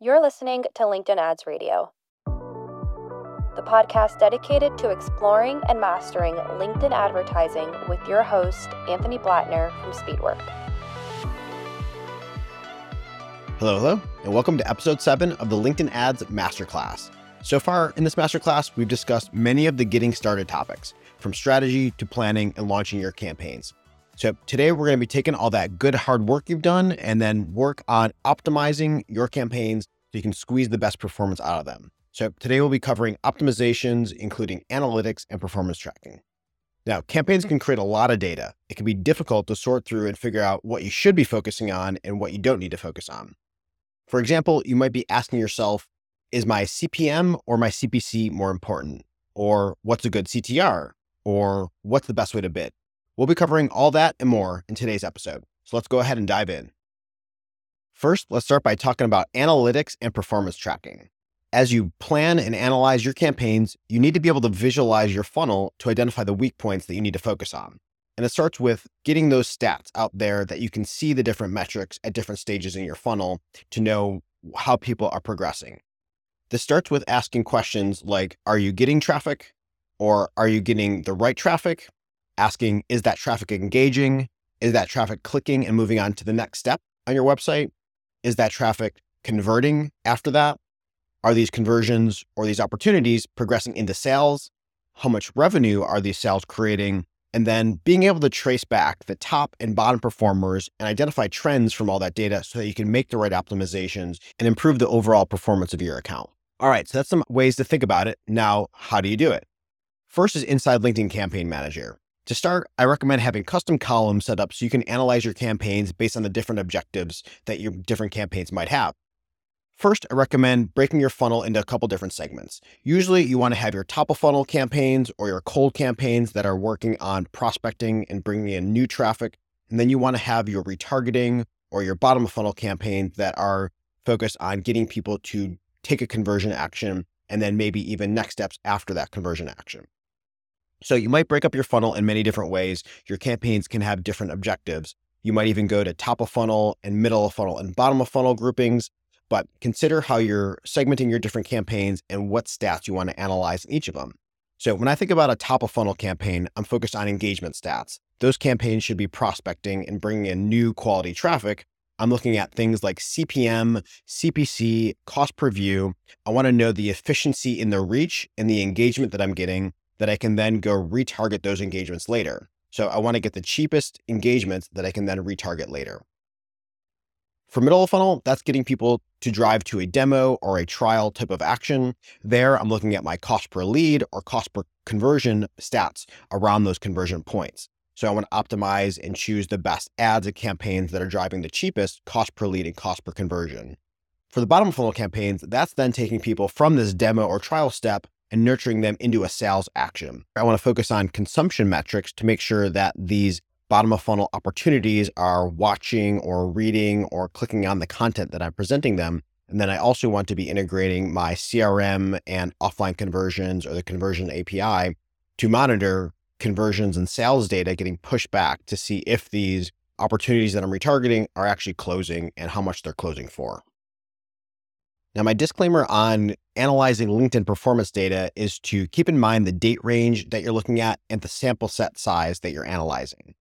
You're listening to LinkedIn Ads Radio, the podcast dedicated to exploring and mastering LinkedIn advertising with your host, Anthony Blatner from Speedwork. Hello, hello, and welcome to episode seven of the LinkedIn Ads Masterclass. So far in this masterclass, we've discussed many of the getting started topics, from strategy to planning and launching your campaigns. So today we're going to be taking all that good hard work you've done and then work on optimizing your campaigns so you can squeeze the best performance out of them. So today we'll be covering optimizations, including analytics and performance tracking. Now, campaigns can create a lot of data. It can be difficult to sort through and figure out what you should be focusing on and what you don't need to focus on. For example, you might be asking yourself, is my CPM or my CPC more important? Or what's a good CTR? Or what's the best way to bid? We'll be covering all that and more in today's episode. So let's go ahead and dive in. First, let's start by talking about analytics and performance tracking. As you plan and analyze your campaigns, you need to be able to visualize your funnel to identify the weak points that you need to focus on. And it starts with getting those stats out there that you can see the different metrics at different stages in your funnel to know how people are progressing. This starts with asking questions like Are you getting traffic? Or are you getting the right traffic? Asking, is that traffic engaging? Is that traffic clicking and moving on to the next step on your website? Is that traffic converting after that? Are these conversions or these opportunities progressing into sales? How much revenue are these sales creating? And then being able to trace back the top and bottom performers and identify trends from all that data so that you can make the right optimizations and improve the overall performance of your account. All right, so that's some ways to think about it. Now, how do you do it? First is inside LinkedIn Campaign Manager. To start, I recommend having custom columns set up so you can analyze your campaigns based on the different objectives that your different campaigns might have. First, I recommend breaking your funnel into a couple different segments. Usually, you want to have your top of funnel campaigns or your cold campaigns that are working on prospecting and bringing in new traffic. And then you want to have your retargeting or your bottom of funnel campaigns that are focused on getting people to take a conversion action and then maybe even next steps after that conversion action. So you might break up your funnel in many different ways. Your campaigns can have different objectives. You might even go to top of funnel and middle of funnel and bottom of funnel groupings, but consider how you're segmenting your different campaigns and what stats you want to analyze in each of them. So when I think about a top of funnel campaign, I'm focused on engagement stats. Those campaigns should be prospecting and bringing in new quality traffic. I'm looking at things like CPM, CPC, cost per view. I want to know the efficiency in the reach and the engagement that I'm getting that I can then go retarget those engagements later. So I want to get the cheapest engagements that I can then retarget later. For middle of funnel, that's getting people to drive to a demo or a trial type of action. There, I'm looking at my cost per lead or cost per conversion stats around those conversion points. So I want to optimize and choose the best ads and campaigns that are driving the cheapest cost per lead and cost per conversion. For the bottom funnel campaigns, that's then taking people from this demo or trial step and nurturing them into a sales action. I want to focus on consumption metrics to make sure that these bottom of funnel opportunities are watching or reading or clicking on the content that I'm presenting them. And then I also want to be integrating my CRM and offline conversions or the conversion API to monitor conversions and sales data getting pushed back to see if these opportunities that I'm retargeting are actually closing and how much they're closing for. Now, my disclaimer on analyzing LinkedIn performance data is to keep in mind the date range that you're looking at and the sample set size that you're analyzing.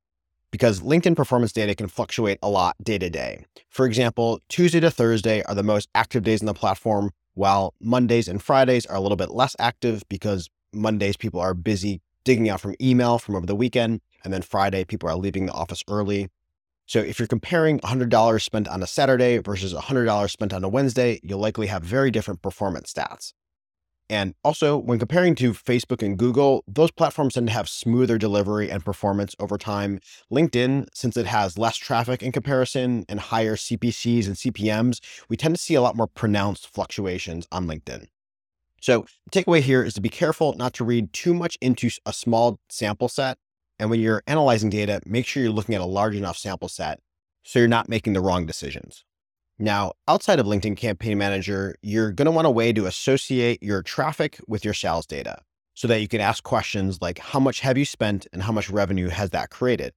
Because LinkedIn performance data can fluctuate a lot day to day. For example, Tuesday to Thursday are the most active days on the platform, while Mondays and Fridays are a little bit less active because Mondays people are busy digging out from email from over the weekend. And then Friday, people are leaving the office early. So if you're comparing $100 spent on a Saturday versus $100 spent on a Wednesday, you'll likely have very different performance stats. And also, when comparing to Facebook and Google, those platforms tend to have smoother delivery and performance over time. LinkedIn, since it has less traffic in comparison and higher CPCs and CPMs, we tend to see a lot more pronounced fluctuations on LinkedIn. So, the takeaway here is to be careful not to read too much into a small sample set and when you're analyzing data, make sure you're looking at a large enough sample set so you're not making the wrong decisions. Now, outside of LinkedIn Campaign Manager, you're going to want a way to associate your traffic with your sales data so that you can ask questions like how much have you spent and how much revenue has that created?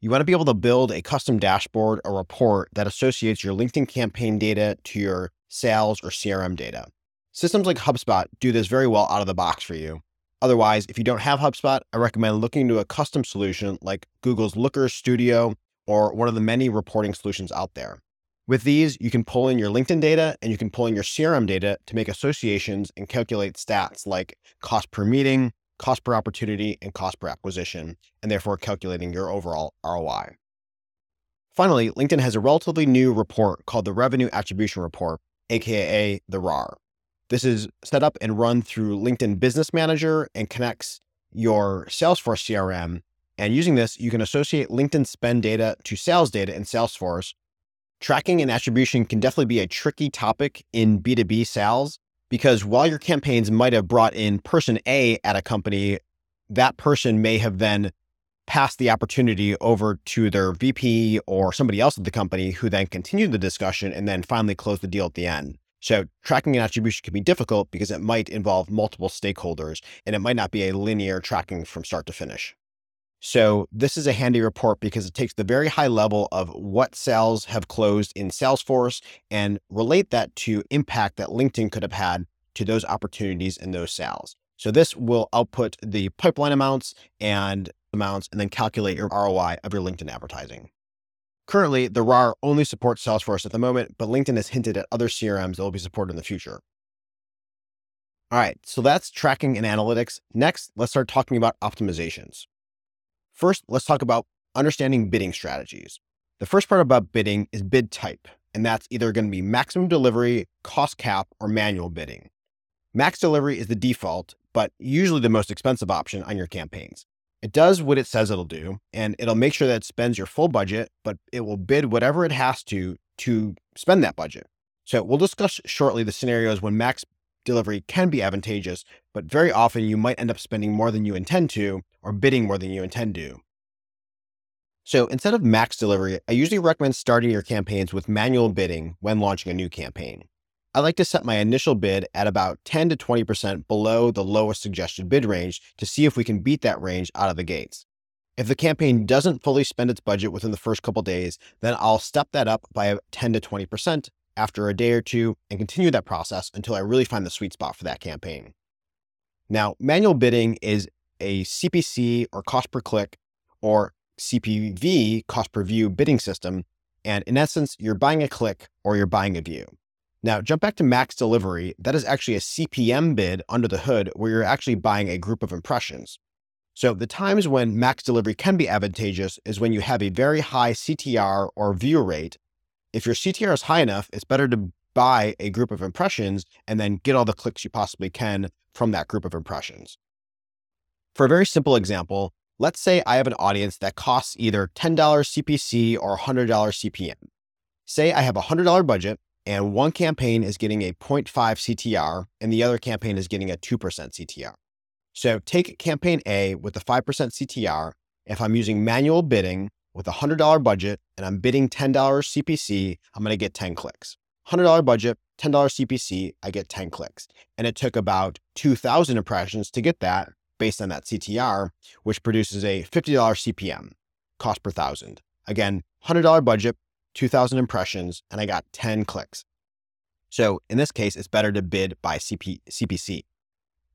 You want to be able to build a custom dashboard or report that associates your LinkedIn campaign data to your sales, or CRM data. Systems like HubSpot do this very well out of the box for you. Otherwise, if you don't have HubSpot, I recommend looking into a custom solution like Google's Looker Studio or one of the many reporting solutions out there. With these, you can pull in your LinkedIn data and you can pull in your CRM data to make associations and calculate stats like cost per meeting, cost per opportunity, and cost per acquisition, and therefore calculating your overall ROI. Finally, LinkedIn has a relatively new report called the Revenue Attribution Report, aka the RAR. This is set up and run through LinkedIn Business Manager and connects your Salesforce CRM. And using this, you can associate LinkedIn spend data to sales data in Salesforce. Tracking and attribution can definitely be a tricky topic in B2B sales because while your campaigns might have brought in person A at a company, that person may have then passed the opportunity over to their VP or somebody else at the company who then continued the discussion and then finally closed the deal at the end. So tracking an attribution can be difficult because it might involve multiple stakeholders and it might not be a linear tracking from start to finish. So this is a handy report because it takes the very high level of what sales have closed in Salesforce and relate that to impact that LinkedIn could have had to those opportunities and those sales. So this will output the pipeline amounts and amounts and then calculate your ROI of your LinkedIn advertising. Currently, the RAR only supports Salesforce at the moment, but LinkedIn has hinted at other CRMs that will be supported in the future. All right, so that's tracking and analytics. Next, let's start talking about optimizations. First, let's talk about understanding bidding strategies. The first part about bidding is bid type, and that's either going to be maximum delivery, cost cap, or manual bidding. Max delivery is the default, but usually the most expensive option on your campaigns. It does what it says it'll do, and it'll make sure that it spends your full budget, but it will bid whatever it has to to spend that budget. So we'll discuss shortly the scenarios when max delivery can be advantageous, but very often you might end up spending more than you intend to or bidding more than you intend to. So instead of max delivery, I usually recommend starting your campaigns with manual bidding when launching a new campaign. I like to set my initial bid at about 10 to 20% below the lowest suggested bid range to see if we can beat that range out of the gates. If the campaign doesn't fully spend its budget within the first couple days, then I'll step that up by 10 to 20% after a day or two and continue that process until I really find the sweet spot for that campaign. Now, manual bidding is a CPC or cost per click or CPV, cost per view bidding system. And in essence, you're buying a click or you're buying a view. Now, jump back to max delivery. That is actually a CPM bid under the hood where you're actually buying a group of impressions. So, the times when max delivery can be advantageous is when you have a very high CTR or view rate. If your CTR is high enough, it's better to buy a group of impressions and then get all the clicks you possibly can from that group of impressions. For a very simple example, let's say I have an audience that costs either $10 CPC or $100 CPM. Say I have a $100 budget and one campaign is getting a 0.5 CTR and the other campaign is getting a 2% CTR. So take campaign A with a 5% CTR. If I'm using manual bidding with a $100 budget and I'm bidding $10 CPC, I'm going to get 10 clicks. $100 budget, $10 CPC, I get 10 clicks. And it took about 2,000 impressions to get that based on that CTR, which produces a $50 CPM, cost per thousand. Again, $100 budget, 2,000 impressions, and I got 10 clicks. So in this case, it's better to bid by CP, CPC.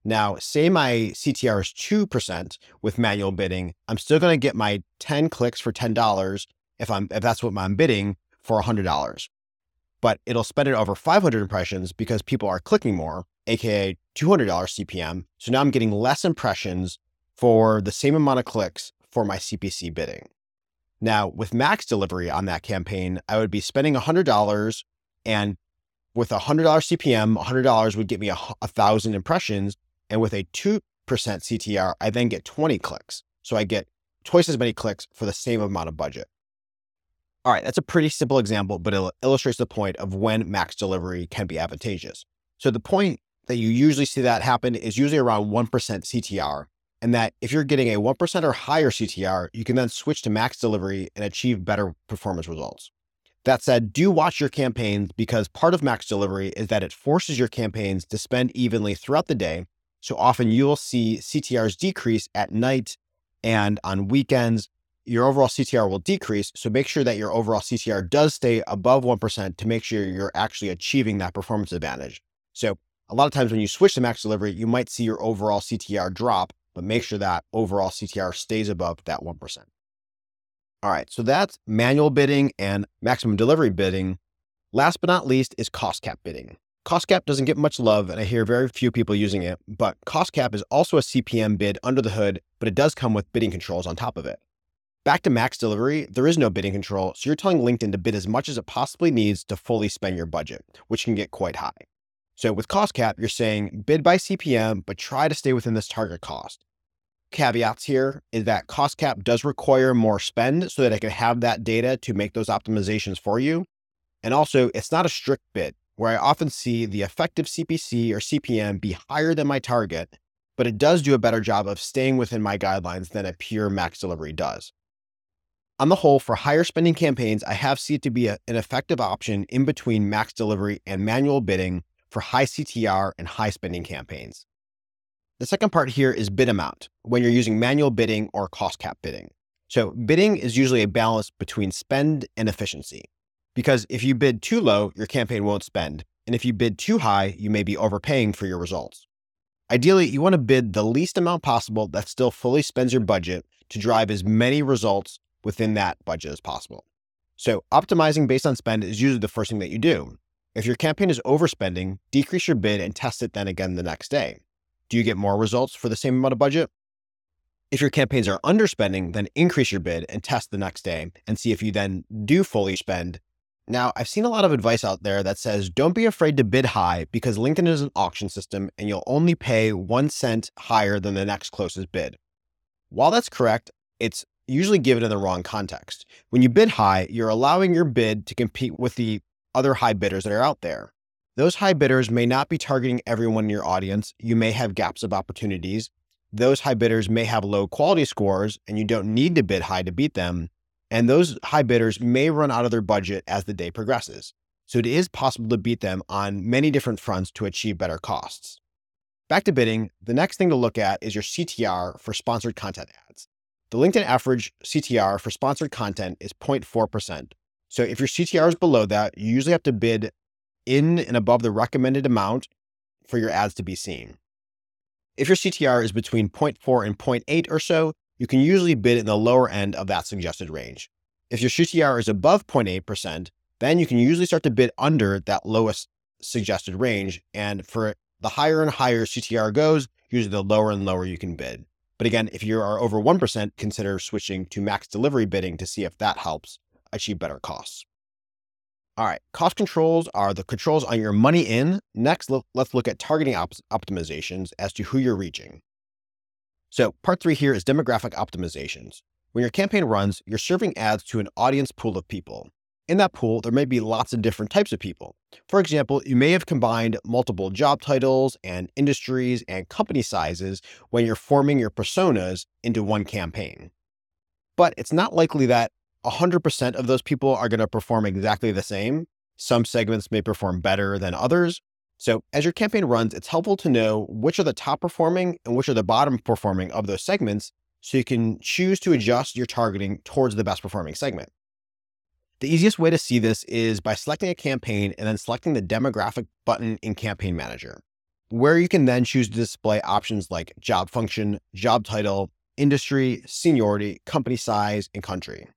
Now, say my CTR is 2% with manual bidding, I'm still going to get my 10 clicks for $10 if I'm if that's what I'm bidding for $100. But it'll spend it over 500 impressions because people are clicking more, aka $200 CPM. So now I'm getting less impressions for the same amount of clicks for my CPC bidding. Now, with max delivery on that campaign, I would be spending $100 and with a $100 CPM, $100 would get me a, a thousand impressions. And with a 2% CTR, I then get 20 clicks. So I get twice as many clicks for the same amount of budget. All right, that's a pretty simple example, but it illustrates the point of when max delivery can be advantageous. So the point that you usually see that happen is usually around 1% CTR and that if you're getting a 1% or higher CTR, you can then switch to max delivery and achieve better performance results. That said, do watch your campaigns because part of max delivery is that it forces your campaigns to spend evenly throughout the day. So often you'll see CTRs decrease at night and on weekends your overall CTR will decrease. So make sure that your overall CTR does stay above 1% to make sure you're actually achieving that performance advantage. So a lot of times when you switch to max delivery, you might see your overall CTR drop, but make sure that overall CTR stays above that 1%. All right, so that's manual bidding and maximum delivery bidding. Last but not least is cost cap bidding. Cost cap doesn't get much love, and I hear very few people using it, but cost cap is also a CPM bid under the hood, but it does come with bidding controls on top of it. Back to max delivery, there is no bidding control, so you're telling LinkedIn to bid as much as it possibly needs to fully spend your budget, which can get quite high. So with cost cap, you're saying bid by CPM, but try to stay within this target cost. Caveats here is that cost cap does require more spend so that I can have that data to make those optimizations for you. And also, it's not a strict bid where I often see the effective CPC or CPM be higher than my target, but it does do a better job of staying within my guidelines than a pure max delivery does. On the whole, for higher spending campaigns, I have seen it to be a, an effective option in between max delivery and manual bidding for high CTR and high spending campaigns. The second part here is bid amount when you're using manual bidding or cost cap bidding. So, bidding is usually a balance between spend and efficiency. Because if you bid too low, your campaign won't spend. And if you bid too high, you may be overpaying for your results. Ideally, you want to bid the least amount possible that still fully spends your budget to drive as many results within that budget as possible. So, optimizing based on spend is usually the first thing that you do. If your campaign is overspending, decrease your bid and test it then again the next day. Do you get more results for the same amount of budget? If your campaigns are underspending, then increase your bid and test the next day and see if you then do fully spend now, I've seen a lot of advice out there that says don't be afraid to bid high because LinkedIn is an auction system and you'll only pay one cent higher than the next closest bid. While that's correct, it's usually given in the wrong context. When you bid high, you're allowing your bid to compete with the other high bidders that are out there. Those high bidders may not be targeting everyone in your audience. You may have gaps of opportunities. Those high bidders may have low quality scores and you don't need to bid high to beat them and those high bidders may run out of their budget as the day progresses. So it is possible to beat them on many different fronts to achieve better costs. Back to bidding, the next thing to look at is your CTR for sponsored content ads. The LinkedIn average CTR for sponsored content is 0.4%. So if your CTR is below that, you usually have to bid in and above the recommended amount for your ads to be seen. If your CTR is between 0.4 and 0.8 or so, you can usually bid in the lower end of that suggested range. If your CTR is above 0.8%, then you can usually start to bid under that lowest suggested range. And for the higher and higher CTR goes, usually the lower and lower you can bid. But again, if you are over 1%, consider switching to max delivery bidding to see if that helps achieve better costs. All right, cost controls are the controls on your money in. Next, let's look at targeting op- optimizations as to who you're reaching. So, part three here is demographic optimizations. When your campaign runs, you're serving ads to an audience pool of people. In that pool, there may be lots of different types of people. For example, you may have combined multiple job titles and industries and company sizes when you're forming your personas into one campaign. But it's not likely that 100% of those people are going to perform exactly the same. Some segments may perform better than others, so as your campaign runs, it's helpful to know which are the top performing and which are the bottom performing of those segments so you can choose to adjust your targeting towards the best performing segment. The easiest way to see this is by selecting a campaign and then selecting the demographic button in Campaign Manager, where you can then choose to display options like job function, job title, industry, seniority, company size, and country.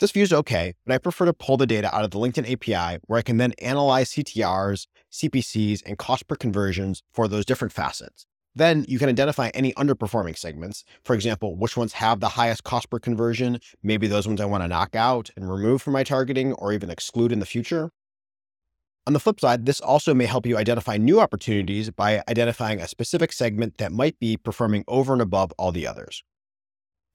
This view is okay, but I prefer to pull the data out of the LinkedIn API where I can then analyze CTRs, CPCs, and cost per conversions for those different facets. Then you can identify any underperforming segments. For example, which ones have the highest cost per conversion, maybe those ones I want to knock out and remove from my targeting or even exclude in the future. On the flip side, this also may help you identify new opportunities by identifying a specific segment that might be performing over and above all the others.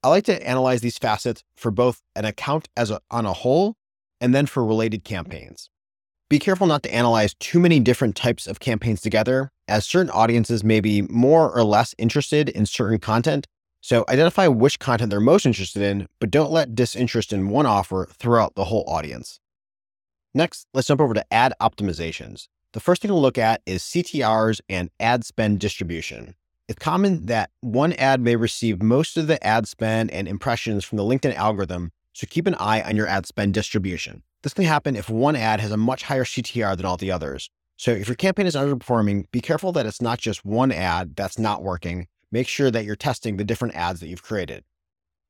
I like to analyze these facets for both an account as a, on a whole and then for related campaigns. Be careful not to analyze too many different types of campaigns together, as certain audiences may be more or less interested in certain content. So identify which content they're most interested in, but don't let disinterest in one offer throughout the whole audience. Next, let's jump over to ad optimizations. The first thing to look at is CTRs and ad spend distribution. It's common that one ad may receive most of the ad spend and impressions from the LinkedIn algorithm, so keep an eye on your ad spend distribution. This can happen if one ad has a much higher CTR than all the others. So if your campaign is underperforming, be careful that it's not just one ad that's not working. Make sure that you're testing the different ads that you've created.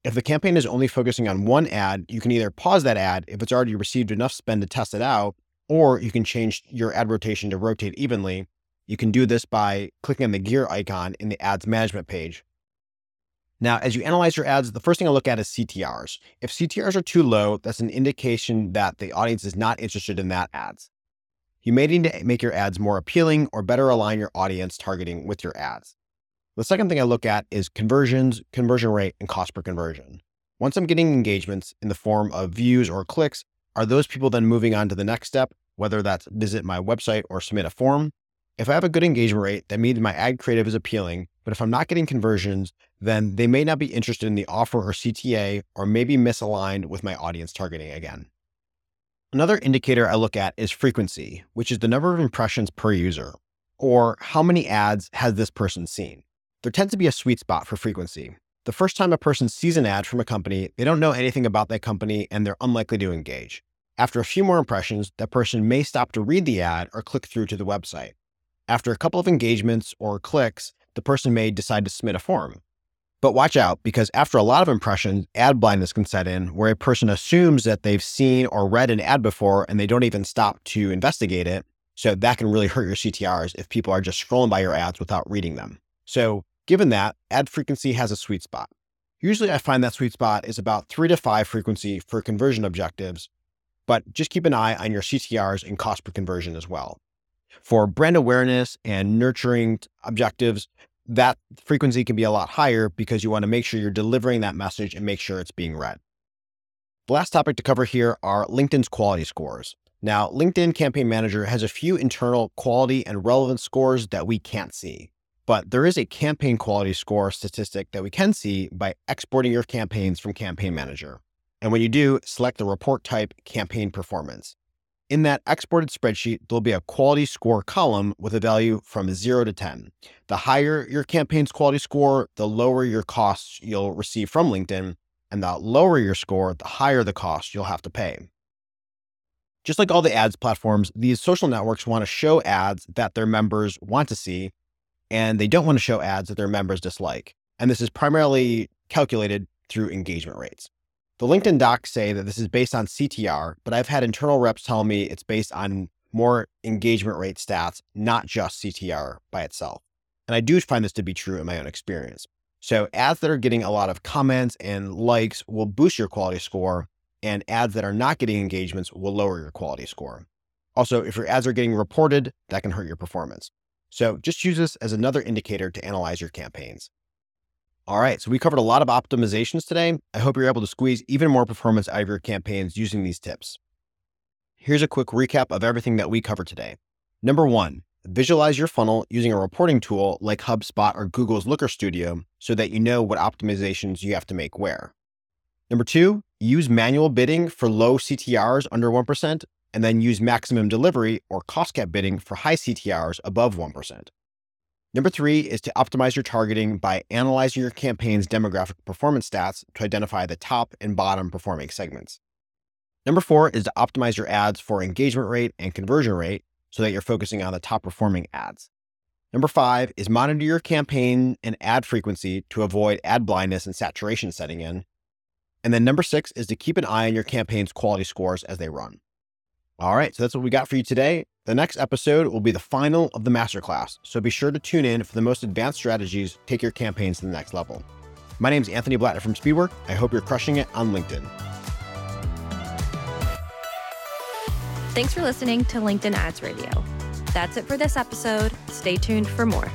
If the campaign is only focusing on one ad, you can either pause that ad if it's already received enough spend to test it out, or you can change your ad rotation to rotate evenly. You can do this by clicking on the gear icon in the ads management page. Now, as you analyze your ads, the first thing I look at is CTRs. If CTRs are too low, that's an indication that the audience is not interested in that ads. You may need to make your ads more appealing or better align your audience targeting with your ads. The second thing I look at is conversions, conversion rate, and cost per conversion. Once I'm getting engagements in the form of views or clicks, are those people then moving on to the next step, whether that's visit my website or submit a form? If I have a good engagement rate, that means my ad creative is appealing. But if I'm not getting conversions, then they may not be interested in the offer or CTA or maybe misaligned with my audience targeting again. Another indicator I look at is frequency, which is the number of impressions per user, or how many ads has this person seen. There tends to be a sweet spot for frequency. The first time a person sees an ad from a company, they don't know anything about that company and they're unlikely to engage. After a few more impressions, that person may stop to read the ad or click through to the website. After a couple of engagements or clicks, the person may decide to submit a form. But watch out because after a lot of impressions, ad blindness can set in where a person assumes that they've seen or read an ad before and they don't even stop to investigate it. So that can really hurt your CTRs if people are just scrolling by your ads without reading them. So, given that, ad frequency has a sweet spot. Usually I find that sweet spot is about three to five frequency for conversion objectives, but just keep an eye on your CTRs and cost per conversion as well. For brand awareness and nurturing objectives, that frequency can be a lot higher because you want to make sure you're delivering that message and make sure it's being read. The last topic to cover here are LinkedIn's quality scores. Now, LinkedIn Campaign Manager has a few internal quality and relevance scores that we can't see, but there is a campaign quality score statistic that we can see by exporting your campaigns from Campaign Manager. And when you do, select the report type campaign performance. In that exported spreadsheet, there'll be a quality score column with a value from 0 to 10. The higher your campaign's quality score, the lower your costs you'll receive from LinkedIn, and the lower your score, the higher the cost you'll have to pay. Just like all the ads platforms, these social networks want to show ads that their members want to see, and they don't want to show ads that their members dislike. And this is primarily calculated through engagement rates. The LinkedIn docs say that this is based on CTR, but I've had internal reps tell me it's based on more engagement rate stats, not just CTR by itself. And I do find this to be true in my own experience. So ads that are getting a lot of comments and likes will boost your quality score, and ads that are not getting engagements will lower your quality score. Also, if your ads are getting reported, that can hurt your performance. So just use this as another indicator to analyze your campaigns. All right, so we covered a lot of optimizations today. I hope you're able to squeeze even more performance out of your campaigns using these tips. Here's a quick recap of everything that we covered today. Number one, visualize your funnel using a reporting tool like HubSpot or Google's Looker Studio so that you know what optimizations you have to make where. Number two, use manual bidding for low CTRs under 1%, and then use maximum delivery or cost cap bidding for high CTRs above 1%. Number three is to optimize your targeting by analyzing your campaign's demographic performance stats to identify the top and bottom performing segments. Number four is to optimize your ads for engagement rate and conversion rate so that you're focusing on the top performing ads. Number five is monitor your campaign and ad frequency to avoid ad blindness and saturation setting in. And then number six is to keep an eye on your campaign's quality scores as they run. All right, so that's what we got for you today. The next episode will be the final of the masterclass, so be sure to tune in for the most advanced strategies take your campaigns to the next level. My name is Anthony Blatner from Speedwork. I hope you're crushing it on LinkedIn. Thanks for listening to LinkedIn Ads Radio. That's it for this episode. Stay tuned for more.